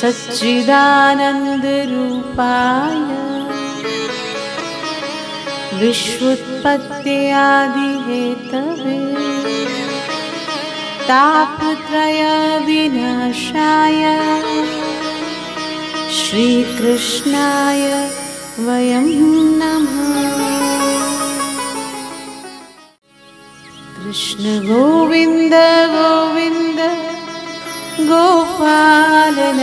सच्चिदानन्दरूपाय विश्वोत्पत्त्यादिहेतवे तापत्रयविनाशाय श्रीकृष्णाय वयं नमः। कृष्ण गोविन्द गोविन्द गोपालनन्दना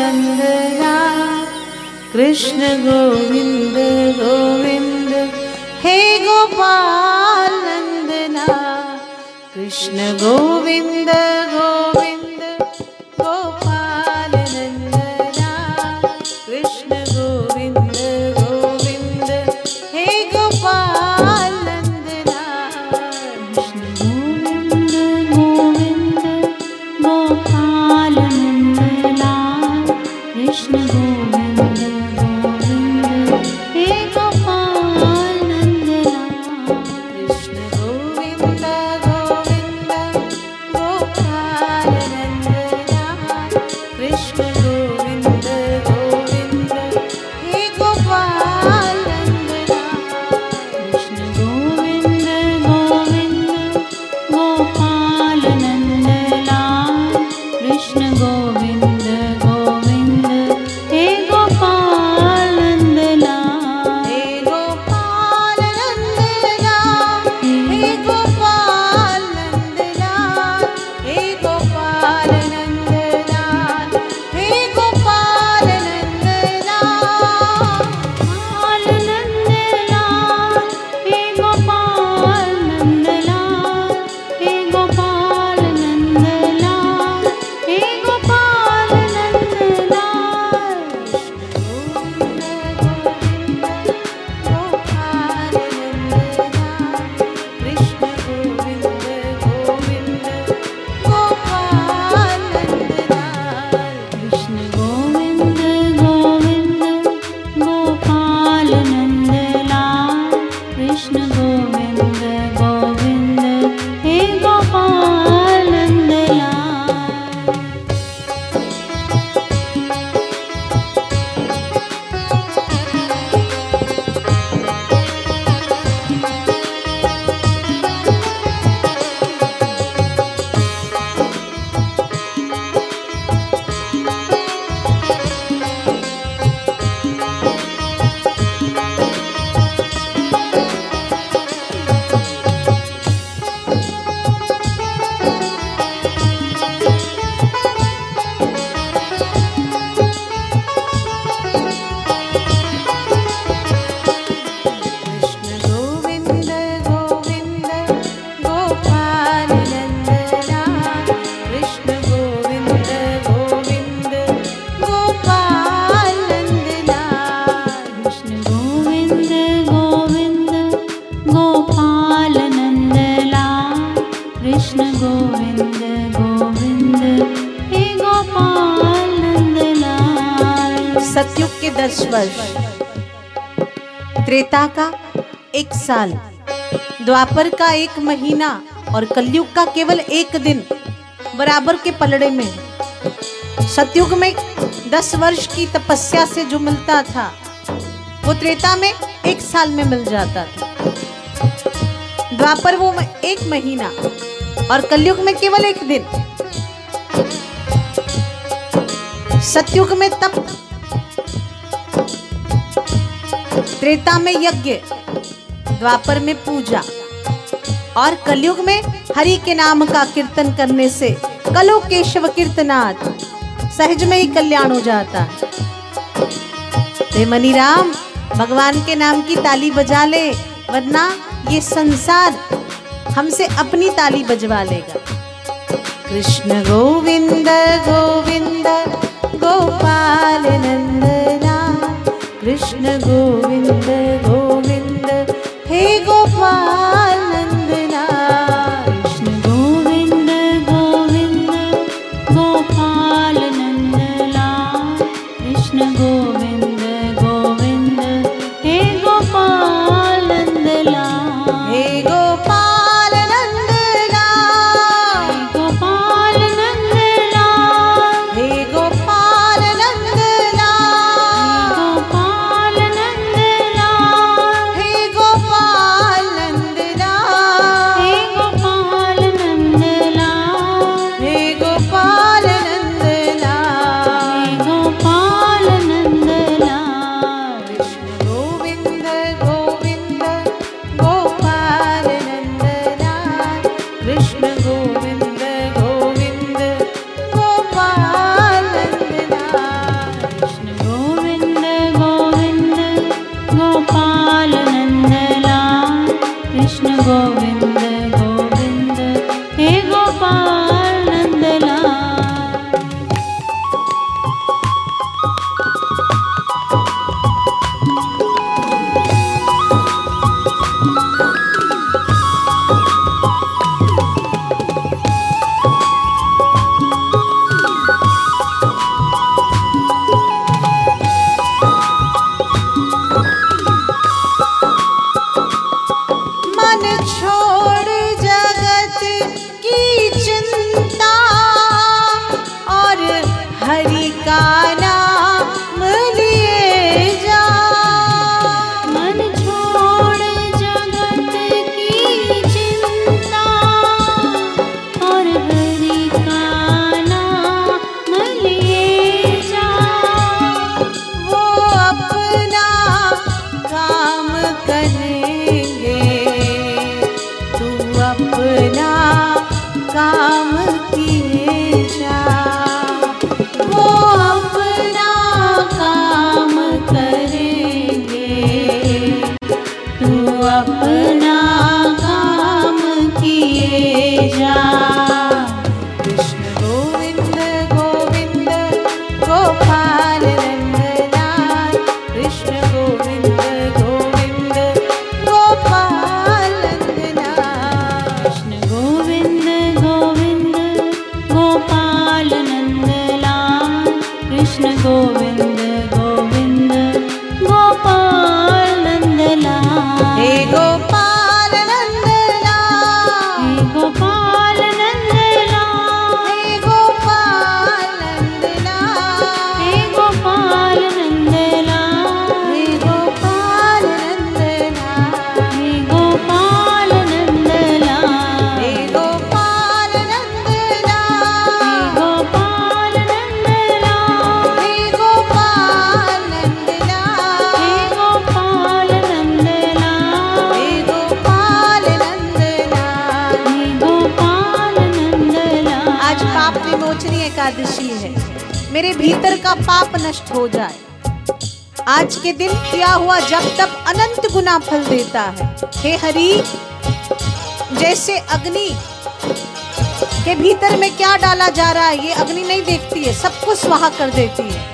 कृष्ण गोविन्द गोविन्द। हे गोपाल नन्दना कृष्ण गोविन्द गोविन्द कृष्ण सतयुग के दस वर्ष। त्रेता का एक साल। द्वापर का एक महीना और कलयुग का केवल एक दिन बराबर के पलड़े में। सतयुग में दस वर्ष की तपस्या से जो मिलता था, वो त्रेता में एक साल में मिल जाता था। द्वापर वो एक महीना। और कलयुग में केवल एक दिन। सतयुग में तप। त्रेता में यज्ञ। द्वापर में पूजा। और कलयुग में हरि के नाम का कीर्तन करने से कलो केशव कीर्तनाथ सहज में ही कल्याण हो जाता। है मनी राम, भगवान के नाम की ताली बजा ले, वरना ये संसार हमसे अपनी ताली बजवा लेगा। कृष्ण गोविंद गोविंद, गोपाल नंदना। कृष्ण गोविंद गोविंद, हे गोपाल। अपना काम किए जा। कृष्ण गोविंद गोविंद, गोपाल कृष्ण गोविंद गोविंद, गोपाल कृष्ण गोविंद गोविंद कृष्ण गोविंद एकादशी है। मेरे भीतर का पाप नष्ट हो जाए। आज के दिन किया हुआ जब तब अनंत गुना फल देता है। हे हरि, जैसे अग्नि के भीतर में क्या डाला जा रहा है, ये अग्नि नहीं देखती है सबको स्वाहा कर देती है।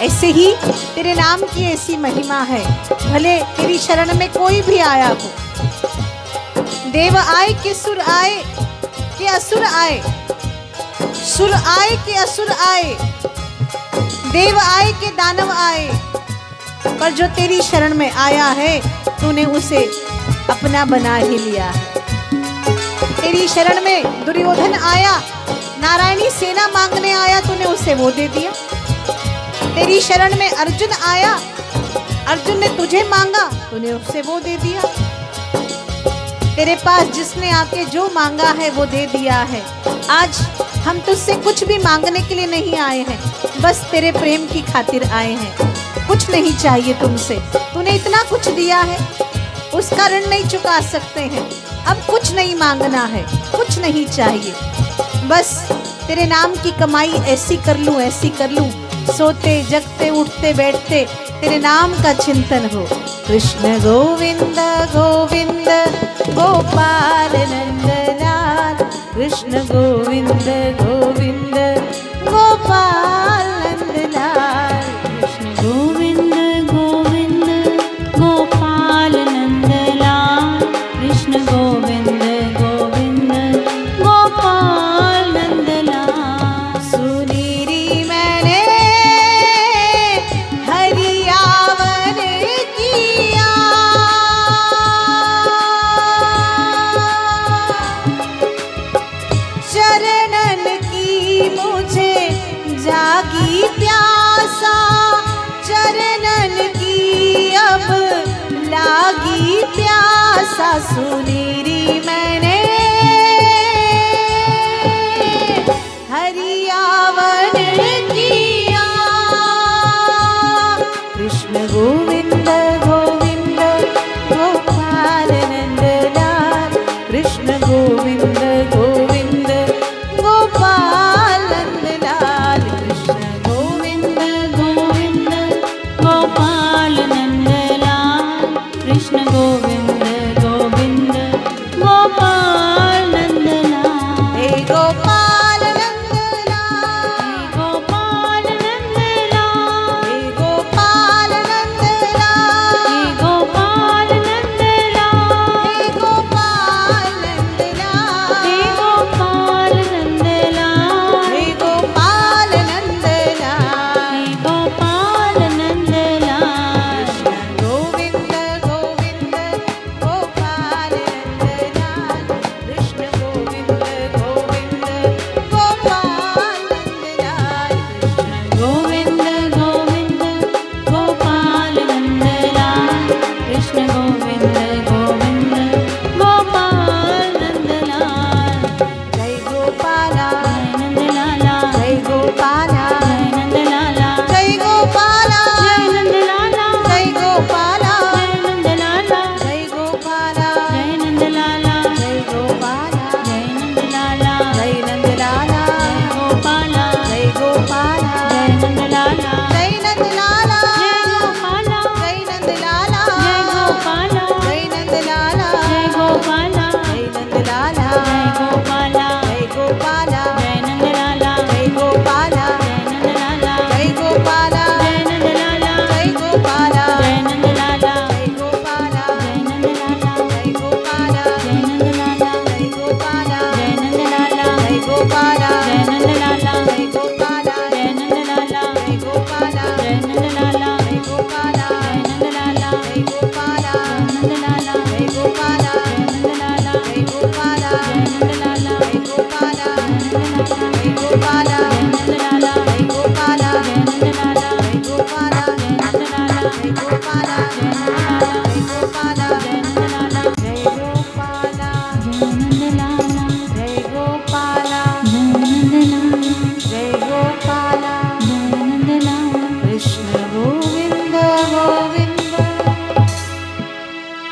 ऐसे ही तेरे नाम की ऐसी महिमा है, भले तेरी शरण में कोई भी आया हो। देव आए, कि सुर आए, कि असुर आए सुर आए कि असुर आए? देव आए कि दानव आए? पर जो तेरी शरण में आया है, तूने उसे अपना बना ही लिया है। तेरी शरण में दुर्योधन आया, नारायणी सेना मांगने आया, तूने उसे वो दे दिया। तेरी शरण में अर्जुन आया, अर्जुन ने तुझे मांगा, तूने उसे वो दे दिया। तेरे पास जिसने आके जो मांगा है, वो दे दिया है। आज हम तुझसे कुछ भी मांगने के लिए नहीं आए हैं। बस तेरे प्रेम की खातिर आए हैं। कुछ नहीं चाहिए तुमसे। तूने इतना कुछ दिया है। उसका ऋण नहीं चुका सकते हैं। अब कुछ नहीं मांगना है। कुछ नहीं चाहिए। बस तेरे नाम की कमाई ऐसी कर लूँ, ऐसी कर लूँ। सोते, जगते, उठते, बैठते तेरे नाम का चिंतन हो। कृष्ण गोविंद गोविंद, गोपाल नंदलाल कृष्ण गोविन्द गोविन्द। लागी प्यासा सुनीरी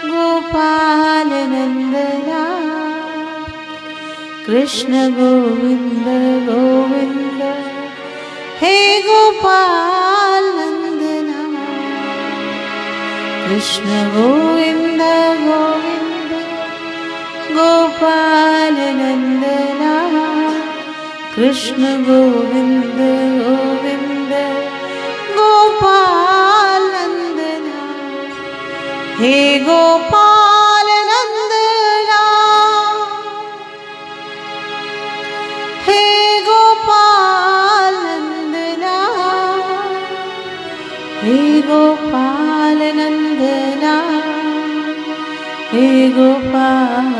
Gopal Nandana कृष्ण गोविन्द गोविन्द। हे गोपानन्दना कृष्ण गोविन्द गोविन्द। गोपालनन्दना। कृष्ण गोविन्द गोविन्द। गोपानन्दना हे गोपाल Gopal.